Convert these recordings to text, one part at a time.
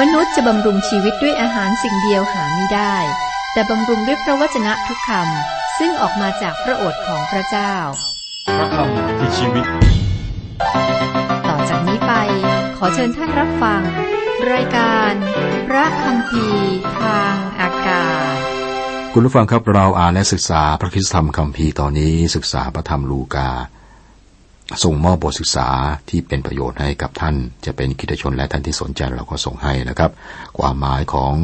มนุษย์จะบำรุงชีวิตด้วยอาหารสิ่งเดียวหาไม่ได้ แต่บำรุงด้วยพระวจนะทุกคำซึ่งออกมาจากพระโอษฐ์ของพระเจ้า พระคำคือชีวิต ต่อจากนี้ไป ขอเชิญท่านรับฟัง รายการ พระคำพีทางอากาศ คุณผู้ฟังครับเราอ่านและศึกษาพระคริสตธรรมคัมภีร์ตอนนี้ศึกษาพระธรรมลูกา ส่งมอบบทศึกษาที่เป็นประโยชน์ให้กับท่าน จะเป็นคิดชนและท่านที่สนใจเราก็ส่งให้นะครับ ความหมายของ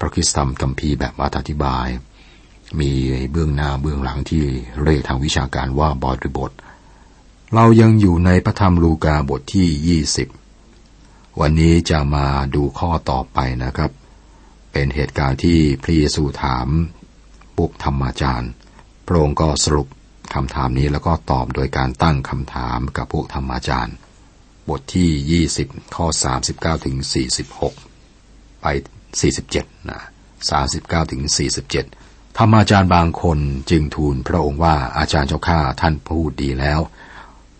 พระคิสตธรรมคัมภีแบบอธิบาย มีเบื้องหน้าเบื้องหลังที่เรียกทางวิชาการว่าบริบท เรายังอยู่ในพระธรรมลูกาบทที่ 20 วันนี้จะมาดูข้อต่อไปนะครับ เป็นเหตุการณ์ที่พระเยซูถามพวกธรรมาจารย์ พระองค์ก็สรุป คำถามนี้แล้วก็ตอบโดยการตั้งคำถามกับพวกธรรมาจารย์ บทที่ 20 ข้อ 39 ถึง 46 ไป 47 นะ 39 ถึง 47 ธรรมาจารย์บางคนจึงทูลพระองค์ว่าอาจารย์เจ้าข้าท่านพูดดีแล้ว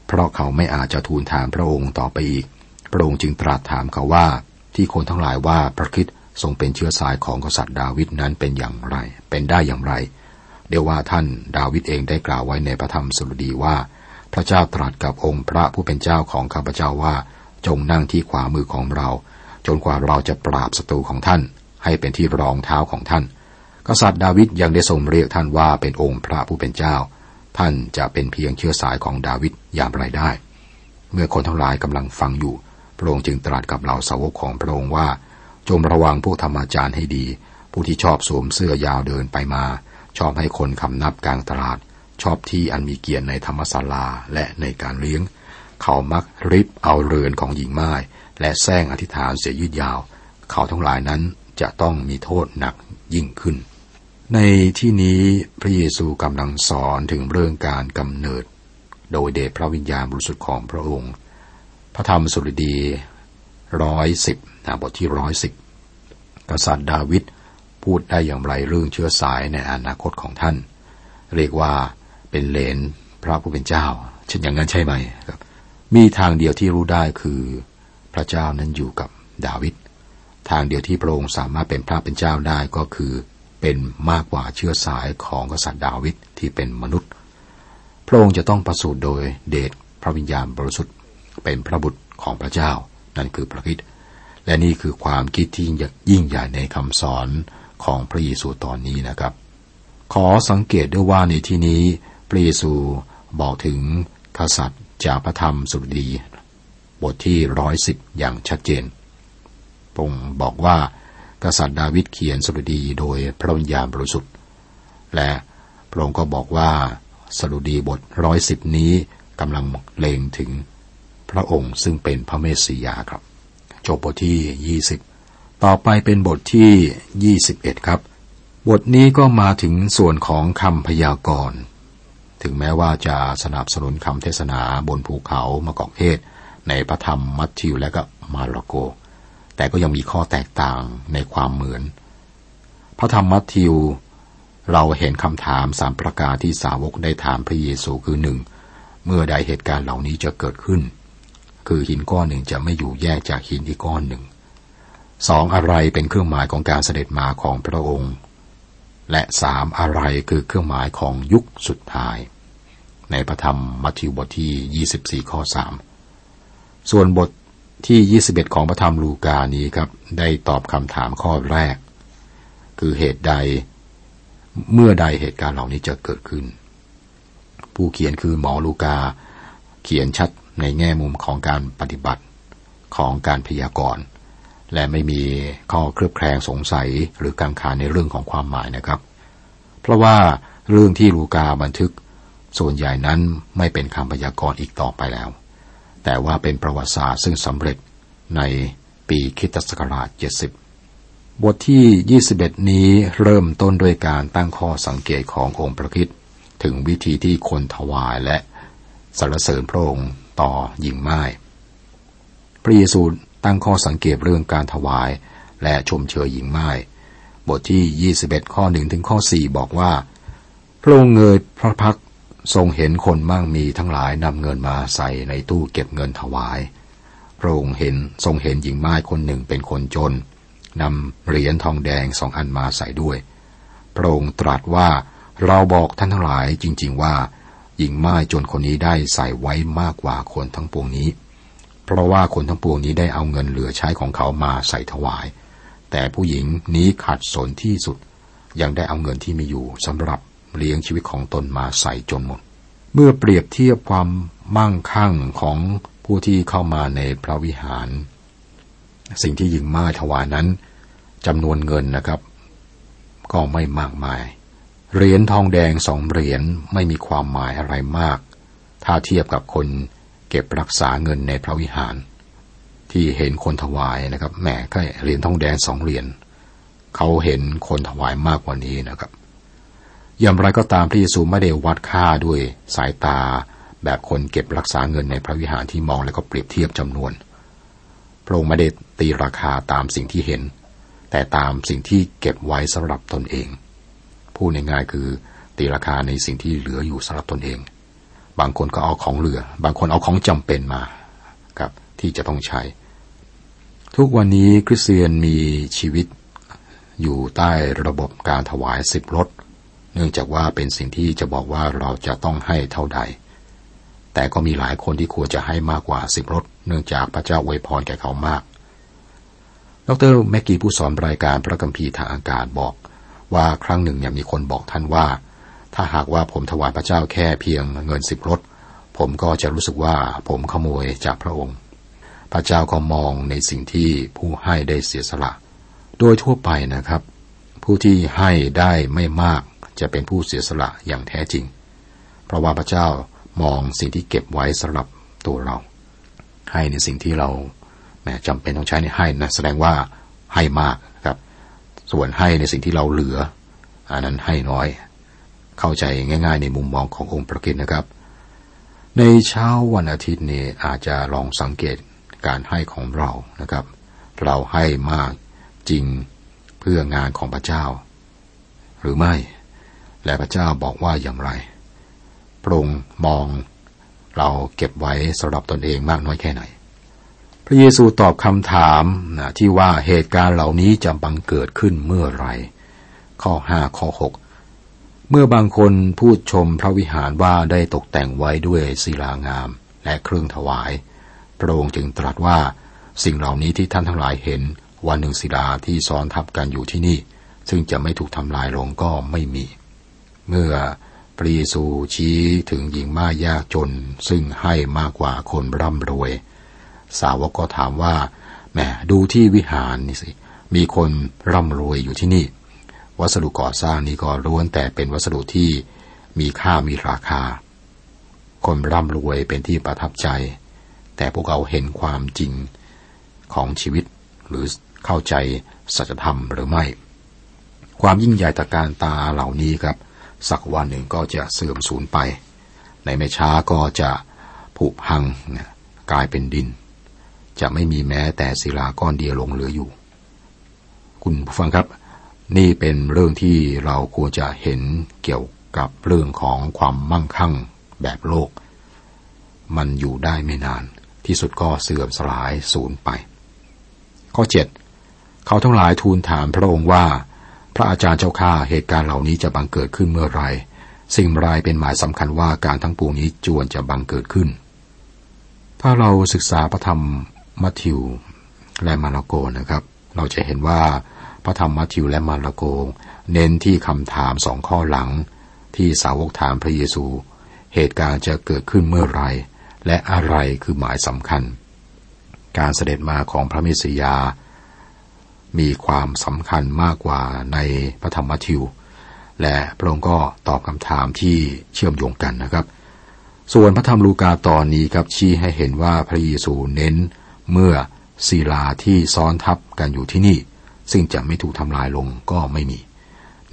เพราะเขาไม่อาจจะทูลถามพระองค์ต่อไปอีก พระองค์จึงตรัสถามเขาว่าที่คนทั้งหลายว่าพระคริสต์ทรงเป็นเชื้อสายของกษัตริย์ดาวิดนั้นเป็นอย่างไร เป็นได้อย่างไร เดียวว่าท่านดาวิดเองได้กล่าวไว้ในพระธรรมสุรดีว่า พระเจ้าตรัสกับองค์พระผู้เป็นเจ้าของข้าพเจ้าว่า จงนั่งที่ขวามือของเรา จนกว่าเราจะปราบศัตรูของท่าน ให้เป็นที่รองเท้าของท่าน กษัตริย์ดาวิดยังได้ทรงเรียกท่านว่าเป็นองค์พระผู้เป็นเจ้า ท่านจะเป็นเพียงเชื้อสายของดาวิดอย่างไรได้ เมื่อคนทั้งหลายกำลังฟังอยู่ พระองค์จึงตรัสกับเหล่าสาวกของพระองค์ว่า จงระวังพวกธรรมาจารย์ให้ดี ผู้ที่ชอบสวมเสื้อยาวเดินไปมา ชอบให้คนคำนับกลางตลาด ชอบที่อันมีเกียรติในธรรมศาลาและในการเลี้ยง เขามักริบเอาเรือนของหญิงไม้และแซงอธิษฐานเสียยืดยาว เขาทั้งหลายนั้นจะต้องมีโทษหนักยิ่งขึ้น ในที่นี้พระเยซูกำลังสอนถึงเรื่องการกำเนิด โดยเดชพระวิญญาณบริสุทธิ์ของพระองค์ พระธรรมสุรดีร้อยสิบบทที่ร้อยสิบกษัตริย์ดาวิด พูดได้อย่างไรเรื่องเชื้อสายในอนาคตของท่าน เรียกว่าเป็นเลนพระผู้เป็นเจ้าเช่นอย่างนั้นใช่ไหมครับ มีทางเดียวที่รู้ได้คือพระเจ้านั้นอยู่กับดาวิดทางเดียวที่พระองค์สามารถเป็นพระเป็นเจ้าได้ก็คือ เป็นมากกว่าเชื้อสายของกษัตริย์ดาวิดที่เป็นมนุษย์ พระองค์จะต้องประสูติโดยเดชพระวิญญาณบริสุทธิ์เป็นพระบุตรของพระเจ้านั่นคือพระคิดและนี่คือความคิดที่ยิ่งใหญ่ในคำสอน ของพระเยซูตอนนี้นะครับ ขอสังเกตด้วยว่าในที่นี้พระเยซูบอกถึงกษัตริย์จากพระธรรมสุรดี บทที่ร้อยสิบอย่างชัดเจนพระองค์บอกว่ากษัตริย์ดาวิดเขียนสดุดีโดยพระวิญญาณบริสุทธิ์ และพระองค์ก็บอกว่าสดุดีบทร้อยสิบนี้กำลังเลงถึงพระองค์ซึ่งเป็นพระเมสสิยาครับ จบบทที่ยี่สิบ ต่อไปเป็นบทที่ยี่สิบเอ็ดครับ บทนี้ก็มาถึงส่วนของคำพยากรณ์ ถึงแม้ว่าจะสนับสนุนคำเทศนาบนภูเขามะกอกเทศ ในพระธรรมมัทธิวและก็มาระโก แต่ก็ยังมีข้อแตกต่างในความเหมือน พระธรรมมัทธิว เราเห็นคำถามสามประการที่สาวกได้ถามพระเยซูคือหนึ่งเมื่อใดเหตุการณ์เหล่านี้จะเกิดขึ้น คือหินก้อนหนึ่งจะไม่อยู่แยกจากหินอีกก้อนหนึ่ง สองอะไรเป็นเครื่องหมายของการเสด็จมาของพระองค์ และสามอะไรคือเครื่องหมายของยุคสุดท้าย ในพระธรรมมัทธิวบทที่ 24 ข้อ 3 ส่วนบทที่ 21 ของพระธรรมลูกานี้ครับ ได้ตอบคำถามข้อแรก คือเหตุใด เมื่อใดเหตุการณ์เหล่านี้จะเกิดขึ้น ผู้เขียนคือหมอลูกา เขียนชัดในแง่มุมของการปฏิบัติของการพยากรณ์ และไม่มีข้อเครือบแคลงสงสัยหรือกังขาในเรื่องของความหมายนะครับ เพราะว่าเรื่องที่ลูกาบันทึก ส่วนใหญ่นั้นไม่เป็นคำพยากรณ์อีกต่อไปแล้ว แต่ว่าเป็นประวัติศาสตร์ซึ่งสำเร็จในปีคิตศักราช 70 บทที่ 21 นี้เริ่มต้นด้วยการตั้งข้อสังเกตขององค์พระคิดถึงวิธีที่คนถวายและสรรเสริญพระองค์ต่อหญิงไม้พระเยซู ตั้งข้อสังเกตเรื่องการถวาย และชมเชยหญิงไม้บทที่ 21 ข้อ1ถึงข้อ 4 บอกว่า พระองค์เงยพระพักทรงเห็นคนมั่งมีทั้งหลายนำเงินมาใส่ในตู้เก็บเงินถวาย พระองค์เห็นทรงเห็นหญิงไม้คนหนึ่งเป็นคนจนนำเหรียญทองแดงสองอันมาใส่ด้วย พระองค์ตรัสว่าเราบอกท่านทั้งหลายจริง ๆว่า หญิงไม้จนคนนี้ได้ใส่ไว้มากกว่าคนทั้งปวงนี้ เพราะว่าคนทั้งปวงนี้ได้เอาเงินเหลือใช้ของเขามาใส่ถวาย แต่ผู้หญิงนี้ขัดสนที่สุด ยังได้เอาเงินที่มีอยู่สำหรับเลี้ยงชีวิตของตนมาใส่จนหมด เมื่อเปรียบเทียบความมั่งคั่งของผู้ที่เข้ามาในพระวิหาร สิ่งที่หญิงมาถวายนั้นจำนวนเงินนะครับ ก็ไม่มากมาย เหรียญทองแดงสองเหรียญไม่มีความหมายอะไรมาก ถ้าเทียบกับคน เก็บรักษาเงินในพระวิหาร ที่เห็นคนถวายนะครับแหมก็เหรียญทองแดงสองเหรียญเขาเห็นคนถวายมากกว่านี้นะครับ อย่างไรก็ตามพระเยซูไม่ได้วัดค่าด้วยสายตาแบบคนเก็บรักษาเงินในพระวิหารที่มองแล้วก็เปรียบเทียบจำนวน พระองค์ไม่ได้ตีราคาตามสิ่งที่เห็น แต่ตามสิ่งที่เก็บไว้สำหรับตนเอง พูดง่ายๆคือตีราคาในสิ่งที่เหลืออยู่สำหรับตนเอง บางคนก็เอาของเหลือ บางคนเอาของจำเป็นมาครับที่จะต้องใช้ ทุกวันนี้คริสเตียนมีชีวิตอยู่ใต้ระบบการถวายสิบรถ เนื่องจากว่าเป็นสิ่งที่จะบอกว่าเราจะต้องให้เท่าใด แต่ก็มีหลายคนที่ควรจะให้มากกว่าสิบรถ เนื่องจากพระเจ้าอวยพรแก่เขามาก ดรแมกกี้ผู้สอนรายการพระกัมภีร์ทางอากาศบอกว่าครั้งหนึ่งเนี่ยมีคนบอกท่านว่า ถ้าหากว่าผมถวายพระเจ้าแค่เพียงเงินสิบรถ ผมก็จะรู้สึกว่าผมขโมยจากพระองค์ พระเจ้าก็มองในสิ่งที่ผู้ให้ได้เสียสละ โดยทั่วไปนะครับ ผู้ที่ให้ได้ไม่มากจะเป็นผู้เสียสละอย่างแท้จริง เพราะว่าพระเจ้ามองสิ่งที่เก็บไว้สำหรับตัวเรา ให้ในสิ่งที่เราแหมจำเป็นต้องใช้ในให้นะแสดงว่าให้มากครับ ส่วนให้ในสิ่งที่เราเหลืออันนั้นให้น้อย เข้าใจง่ายๆ ในมุมมองขององค์ประกิตนะครับ ในเช้าวันอาทิตย์นี้อาจจะลองสังเกตการให้ของเรานะครับ เราให้มากจริงเพื่องานของพระเจ้า หรือไม่ และพระเจ้าบอกว่าอย่างไรพระองค์มองเราเก็บไว้สำหรับตนเองมากน้อยแค่ไหน พระเยซูตอบคำถามนะที่ว่าเหตุการณ์เหล่านี้จะบังเกิดขึ้นเมื่อไร ข้อห้าข้อหก เมื่อบางคนพูดชมพระวิหารว่าได้ตกแต่งไว้ด้วยศิลางามและเครื่องถวาย พระองค์จึงตรัสว่าสิ่งเหล่านี้ที่ท่านทั้งหลายเห็นวันหนึ่งศิลาที่ซ้อนทับกันอยู่ที่นี่ ซึ่งจะไม่ถูกทำลายลงก็ไม่มี เมื่อพระเยซูชี้ถึงหญิงม่ายากจน ซึ่งให้มากกว่าคนร่ำรวย สาวกก็ถามว่าแหมดูที่วิหารนี่สิ มีคนร่ำรวยอยู่ที่นี่ วัสดุก่อสร้างนี้ก็ล้วนแต่เป็นวัสดุที่มีค่ามีราคา คนร่ำรวยเป็นที่ประทับใจ แต่พวกเขาเห็นความจริงของชีวิตหรือเข้าใจสัจธรรมหรือไม่ ความยิ่งใหญ่ตะการตาเหล่านี้ครับ สักวันหนึ่งก็จะเสื่อมสูญไป ในไม่ช้าก็จะผุพังกลายเป็นดิน จะไม่มีแม้แต่ศิลาก้อนเดียวลงเหลืออยู่ คุณผู้ฟังครับ นี่เป็นเรื่องที่เราควรจะเห็นเกี่ยวกับเรื่องของความมั่งคั่งแบบโลก มันอยู่ได้ไม่นาน ที่สุดก็เสื่อมสลายสูญไป ข้อเจ็ดเขาทั้งหลายทูลถามพระองค์ว่า พระอาจารย์เจ้าข้าเหตุการณ์เหล่านี้จะบังเกิดขึ้นเมื่อไรสิ่งไรเป็นหมายสำคัญว่าการทั้งปวงนี้จวนจะบังเกิดขึ้น ถ้าเราศึกษาพระธรรมมัทธิวและมาระโกนะครับ เราจะเห็นว่า พระธรรมมัทธิวและมาระโกเน้นที่คำถามสองข้อหลัง ที่สาวกถามพระเยซู เหตุการณ์จะเกิดขึ้นเมื่อไร และอะไรคือหมายสำคัญ การเสด็จมาของพระเมสสยา มีความสำคัญมากกว่าในพระธรรมมัทธิว และพระองค์ก็ตอบคำถามที่เชื่อมโยงกันนะครับ ส่วนพระธรรมลูกาตอนนี้ครับชี้ให้เห็นว่าพระเยซูเน้นเมื่อศิลาที่ซ้อนทับกันอยู่ที่นี่ ซึ่งจะไม่ถูกทำลายลงก็ไม่มี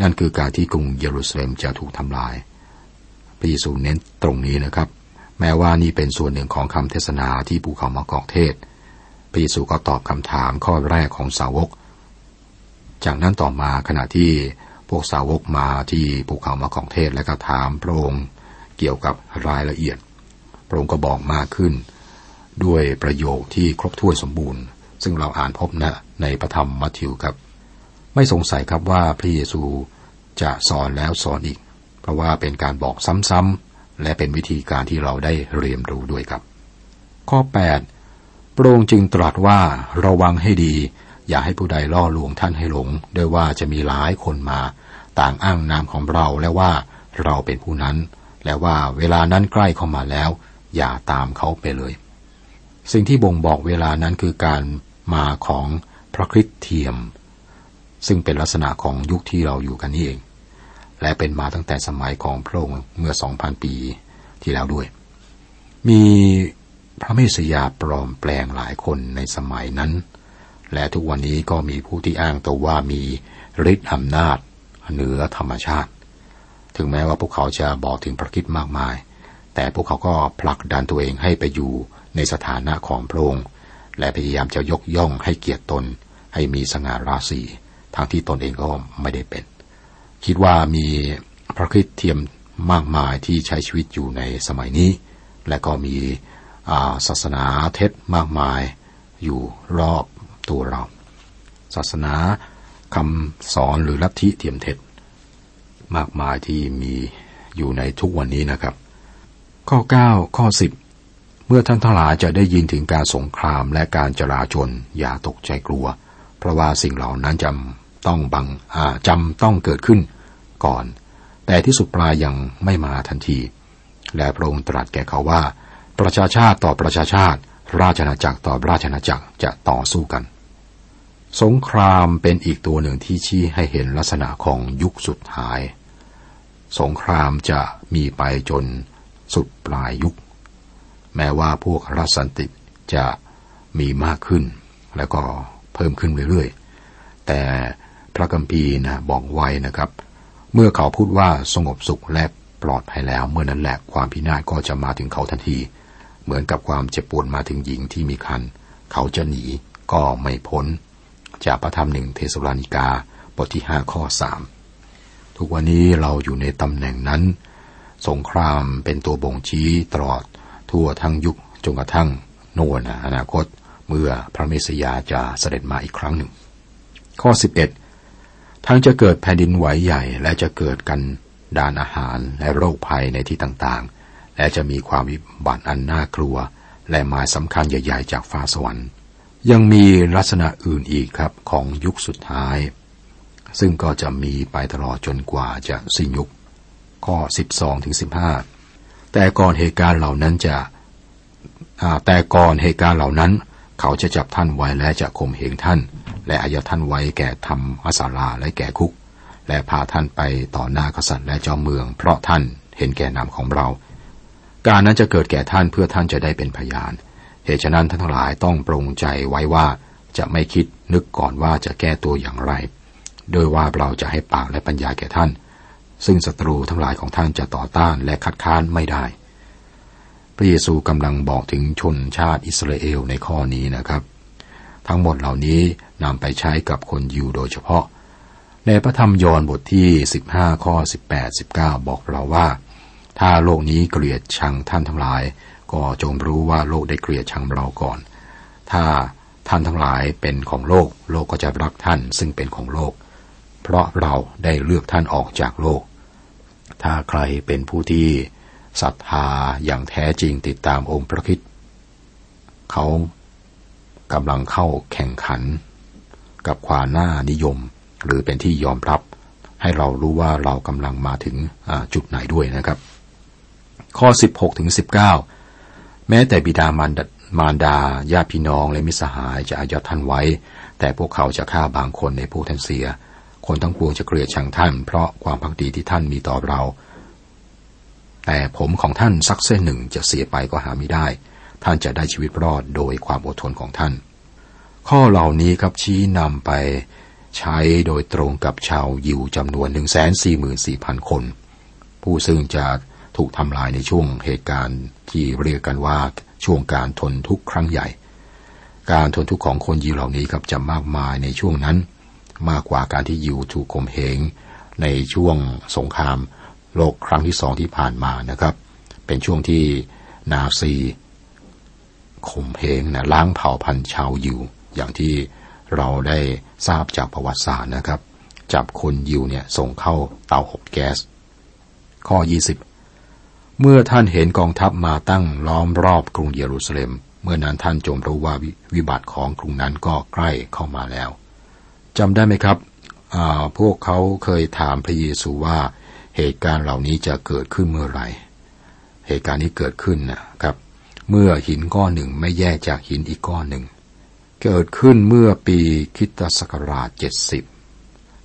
นั่นคือการที่กรุงเยรูซาเล็มจะถูกทำลายพระเยซูเน้นตรงนี้นะครับ แม้ว่านี่เป็นส่วนหนึ่งของคำเทศนาที่ภูเขามะกอกเทศพระเยซูก็ตอบคำถามข้อแรกของสาวก จากนั้นต่อมาขณะที่พวกสาวกมาที่ภูเขามะกอกเทศและก็ถามพระองค์เกี่ยวกับรายละเอียด พระองค์ก็บอกมากขึ้น ด้วยประโยคที่ครบถ้วนสมบูรณ์ ซึ่งเราอ่านพบนะในพระธรรมมัทธิวครับ ไม่สงสัยครับว่าพระเยซูจะสอนแล้วสอนอีก เพราะว่าเป็นการบอกซ้ำๆและเป็นวิธีการที่เราได้เรียนรู้ด้วยครับ ข้อ 8 พระองค์จึงตรัสว่าระวังให้ดี อย่าให้ผู้ใดล่อลวงท่านให้หลงด้วยว่าจะมีหลายคนมา ต่างอ้างนามของเราและว่าเราเป็นผู้นั้น และว่าเวลานั้นใกล้เข้ามาแล้ว อย่าตามเขาไปเลย สิ่งที่บ่งบอกเวลานั้นคือการ มาของพระคริสต์เทียม ซึ่งเป็นลักษณะของยุคที่เราอยู่กันนี่เอง และเป็นมาตั้งแต่สมัยของพระองค์เมื่อ 2,000 ปีที่แล้วด้วย มีพระเมสสยาปลอมแปลงหลายคนในสมัยนั้น และทุกวันนี้ก็มีผู้ที่อ้างตัวว่ามีฤทธิ์อำนาจเหนือธรรมชาติ ถึงแม้ว่าพวกเขาจะบอกถึงพระคิดมากมาย แต่พวกเขาก็ผลักดันตัวเองให้ไปอยู่ในสถานะของพระองค์ และพยายามจะยกย่องให้เกียรติตน ให้มีสง่าราศีทั้งที่ตนเองก็ไม่ได้เป็น คิดว่ามีพระคริสเทียมมากมายที่ใช้ชีวิตอยู่ในสมัยนี้ และก็มีศาสนาเท็จมากมายอยู่รอบตัวเรา ศาสนาคำสอนหรือลัทธิเทียมเท็จ มากมายที่มีอยู่ในทุกวันนี้นะครับ ข้อ 9 ข้อ 10 เมื่อท่านทั้งหลายจะได้ยินถึงการสงครามและการจลาจลอย่าตกใจกลัว เพราะว่าสิ่งเหล่านั้นจำต้องบังจำต้องเกิดขึ้นก่อน แต่ที่สุดปลายยังไม่มาทันที และพระองค์ตรัสแก่เขาว่า ประชาชาติต่อประชาชาติ ราชนาจักรต่อราชนาจักรจะต่อสู้กัน สงครามเป็นอีกตัวหนึ่งที่ชี้ให้เห็นลักษณะของยุคสุดท้าย สงครามจะมีไปจนสุดปลายยุค แม้ว่าพวกรัสันติจะมีมากขึ้น แล้วก็เพิ่มขึ้นเรื่อยๆ แต่พระกัมพีนะบอกไว้นะครับ เมื่อเขาพูดว่าสงบสุขและปลอดภัยแล้ว เมื่อนั้นแหละความพินาศก็จะมาถึงเขาทันที เหมือนกับความเจ็บปวดมาถึงหญิงที่มีคันเขาจะหนีก็ไม่พ้น จากพระธรรมหนึ่งเทสลานิกาบทที่ห้าข้อสามทุกวันนี้เราอยู่ในตำแหน่งนั้น สงครามเป็นตัวบ่งชี้ตลอด ทั่วทั้งยุคจนกระทั่งโน่นอนาคตเมื่อพระเมสยาจะเสด็จมาอีกครั้งหนึ่ง ข้อ 11 ทั้งจะเกิดแผ่นดินไหวใหญ่และจะเกิดกันดานอาหารและโรคภัยในที่ต่างๆ และจะมีความวิบัติอันน่ากลัว และหมายสำคัญใหญ่ ๆ จากฟ้าสวรรค์ ยังมีลักษณะอื่นอีกครับของยุคสุดท้าย ซึ่งก็จะมีไปตลอดจนกว่าจะสิ้นยุค ข้อ 12ถึง15 แต่ก่อนเหตุการณ์เหล่านั้นจะแต่ก่อนเหตุการณ์เหล่านั้น เขาจะจับท่านไว้และจะข่มเหงท่าน และอายัดท่านไว้แก่ทำอาสาลาและแก่คุก และพาท่านไปต่อหน้ากษัตริย์และเจ้าเมือง เพราะท่านเห็นแก่นามของเรา การนั้นจะเกิดแก่ท่านเพื่อท่านจะได้เป็นพยาน เหตุฉะนั้นท่านทั้งหลายต้องปรงใจไว้ว่าจะไม่คิดนึกก่อนว่าจะแก้ตัวอย่างไร โดยว่าเราจะให้ปากและปัญญาแก่ท่าน ซึ่งศัตรูทั้งหลายของท่านจะต่อต้านและคัดค้านไม่ได้ พระเยซูกำลังบอกถึงชนชาติอิสราเอลในข้อนี้นะครับ ทั้งหมดเหล่านี้นำไปใช้กับคนยิวโดยเฉพาะ ในพระธรรมยอห์นบทที่ 15 ข้อ 18 19 บอกเราว่า ถ้าโลกนี้เกลียดชังท่านทั้งหลาย ก็จงรู้ว่าโลกได้เกลียดชังเราก่อน ถ้าท่านทั้งหลายเป็นของโลก โลกก็จะรักท่านซึ่งเป็นของโลก เพราะเราได้เลือกท่านออกจากโลก ถ้าใครเป็นผู้ที่ศรัทธาอย่างแท้จริงติดตามองค์พระคิดเขากำลังเข้าแข่งขัน กับความน่านิยม หรือเป็นที่ยอมรับ ให้เรารู้ว่าเรากำลังมาถึงจุดไหนด้วยนะครับ ข้อ 16ถึง19 แม้แต่บิดามารดามารดาญาติพี่น้องและมิสหายจะอายัดท่านไว้ แต่พวกเขาจะฆ่าบางคนในผู้ท่านเสีย คนทั้งปวงจะเกลียดชังท่าน เพราะความพักดีที่ท่านมีต่อเรา แต่ผมของท่านสักเส้นหนึ่งจะเสียไปก็หาไม่ได้ ท่านจะได้ชีวิตรอดโดยความอดทนของท่าน ข้อเหล่านี้ครับชี้นำไปใช้โดยตรงกับชาวยิวจำนวน 1 4 4 0 0 0 คน ผู้ซึ่งจะถูกทำลายในช่วงเหตุการณ์ที่เรียกกันว่าช่วงการทนทุกข์ครั้งใหญ่ การทนทุกข์ของคนยิวเหล่านี้ครับจะมากมายในช่วงนั้น มากกว่าการที่ยิวถูกข่มเหงในช่วงสงครามโลกครั้งที่สองที่ผ่านมานะครับ เป็นช่วงที่นาซีข่มเหงนะล้างเผ่าพันธุ์ชาวยิวอย่างที่เราได้ทราบจากประวัติศาสตร์นะครับ จับคนยิวเนี่ยส่งเข้าเตาอบแก๊ส ข้อ 20 เมื่อท่านเห็นกองทัพมาตั้งล้อมรอบกรุงเยรูซาเล็ม เมื่อนั้นท่านจมรู้ว่าวิบัติของกรุงนั้นก็ใกล้เข้ามาแล้ว จำได้ไหมครับ พวกเขาเคยถามพระเยซูว่าเหตุการณ์เหล่านี้จะเกิดขึ้นเมื่อไหร่ เหตุการณ์นี้เกิดขึ้นนะครับ เมื่อหินก้อนหนึ่งไม่แยกจากหินอีกก้อนหนึ่ง เกิดขึ้นเมื่อปีคิตศักราชเจ็ดสิบ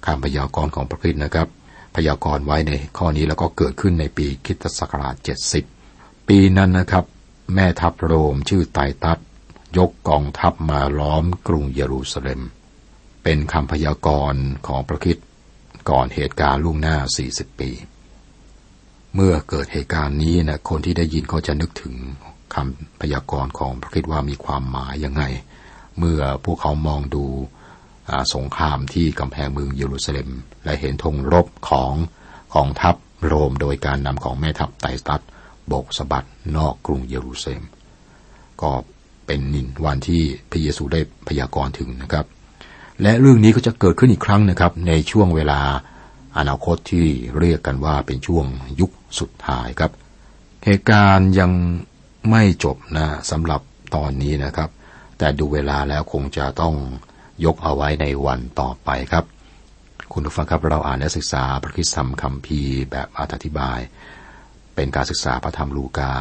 คำพยากรณ์ของพระคิดนะครับ พยากรณ์ไว้ในข้อนี้แล้วก็เกิดขึ้นในปีคิตศักราชเจ็ดสิบปีนั้นนะครับ แม่ทัพโรมชื่อไตตัสยกกองทัพมาล้อมกรุงเยรูซาเล็ม เป็นคำพยากรณ์ของพระคิดก่อนเหตุการณ์ล่วงหน้า 40 ปี เมื่อเกิดเหตุการณ์นี้นะคนที่ได้ยินก็จะนึกถึงคำพยากรณ์ของพระคิดว่ามีความหมายยังไง เมื่อพวกเขามองดูสงครามที่กำแพงเมืองเยรูซาเล็ม และเห็นธงรบของของทัพโรมโดยการนำของแม่ทัพไตสตัสโบกสะบัดนอกกรุงเยรูซาเล็ม ก็เป็นนินวันที่พระเยซูได้พยากรณ์ถึงนะครับ และเรื่องนี้ก็จะเกิดขึ้นอีกครั้งนะครับ ในช่วงเวลาอนาคตที่เรียกกันว่าเป็นช่วงยุคสุดท้ายครับ เหตุการณ์ยังไม่จบนะสำหรับตอนนี้นะครับ แต่ดูเวลาแล้วคงจะต้องยกเอาไว้ในวันต่อไปครับ คุณผู้ฟังครับเราอ่านและศึกษาพระคิดธรรมคำพีแบบอธิบาย เป็นการศึกษาพระธรรมลูกา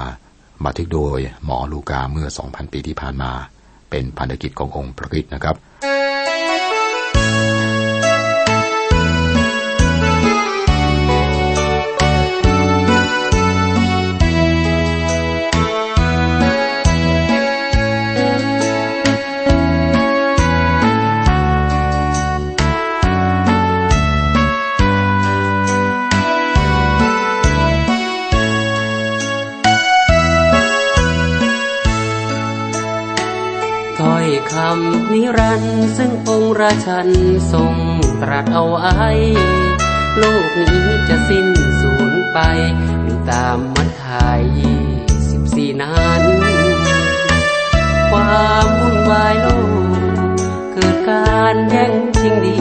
บันทึกโดยหมอลูกาเมื่อ 2,000 ปีที่ผ่านมา เป็นพันธกิจขององค์พระคิดนะครับ ราชันทรงตรัสเอาไว้ โลกนี้จะสิ้นสูญไปอยู่ตามมัทายสิบสี่นานความวุ่นวายโลก เกิดการแย่งชิงดี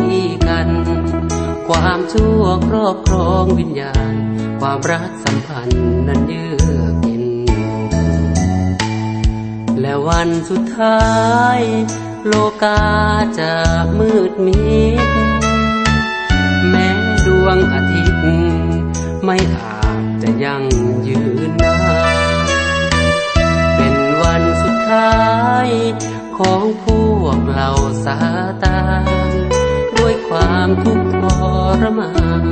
กัน ความชั่วครอบครองวิญญาณ ความรักสัมพันธ์นั้นเยือกเย็นและวันสุดท้าย โลกาจะมืดมิด แม้ดวงอาทิตย์ ไม่อาจจะยังยืนนานเป็นวันสุดท้ายของพวกเราสาตาด้วยความทุกข์ทรมาน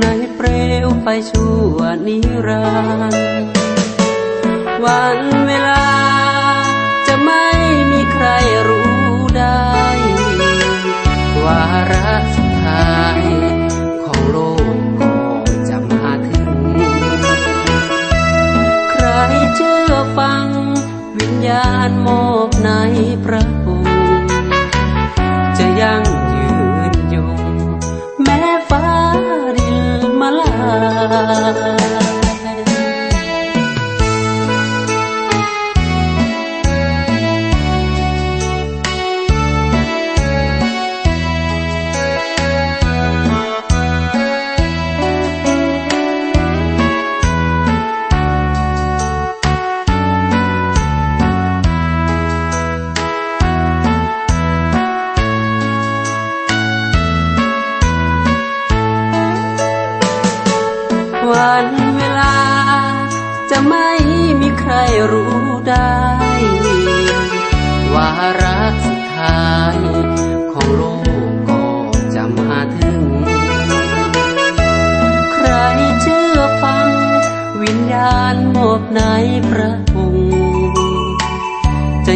ในเปลวไฟชั่วนิรันดร์วันเวลาจะไม่ ใครรู้ได้ วาระสุดท้ายของโลกก็จะมาถึง ใครเชื่อฟัง วิญญาณมอบในพระองค์จะยังยืนยง แม้ฟ้าดินมาลา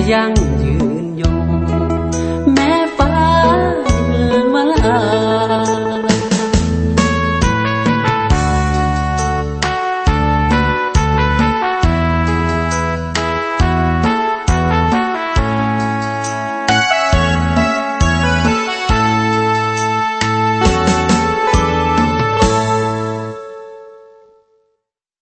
样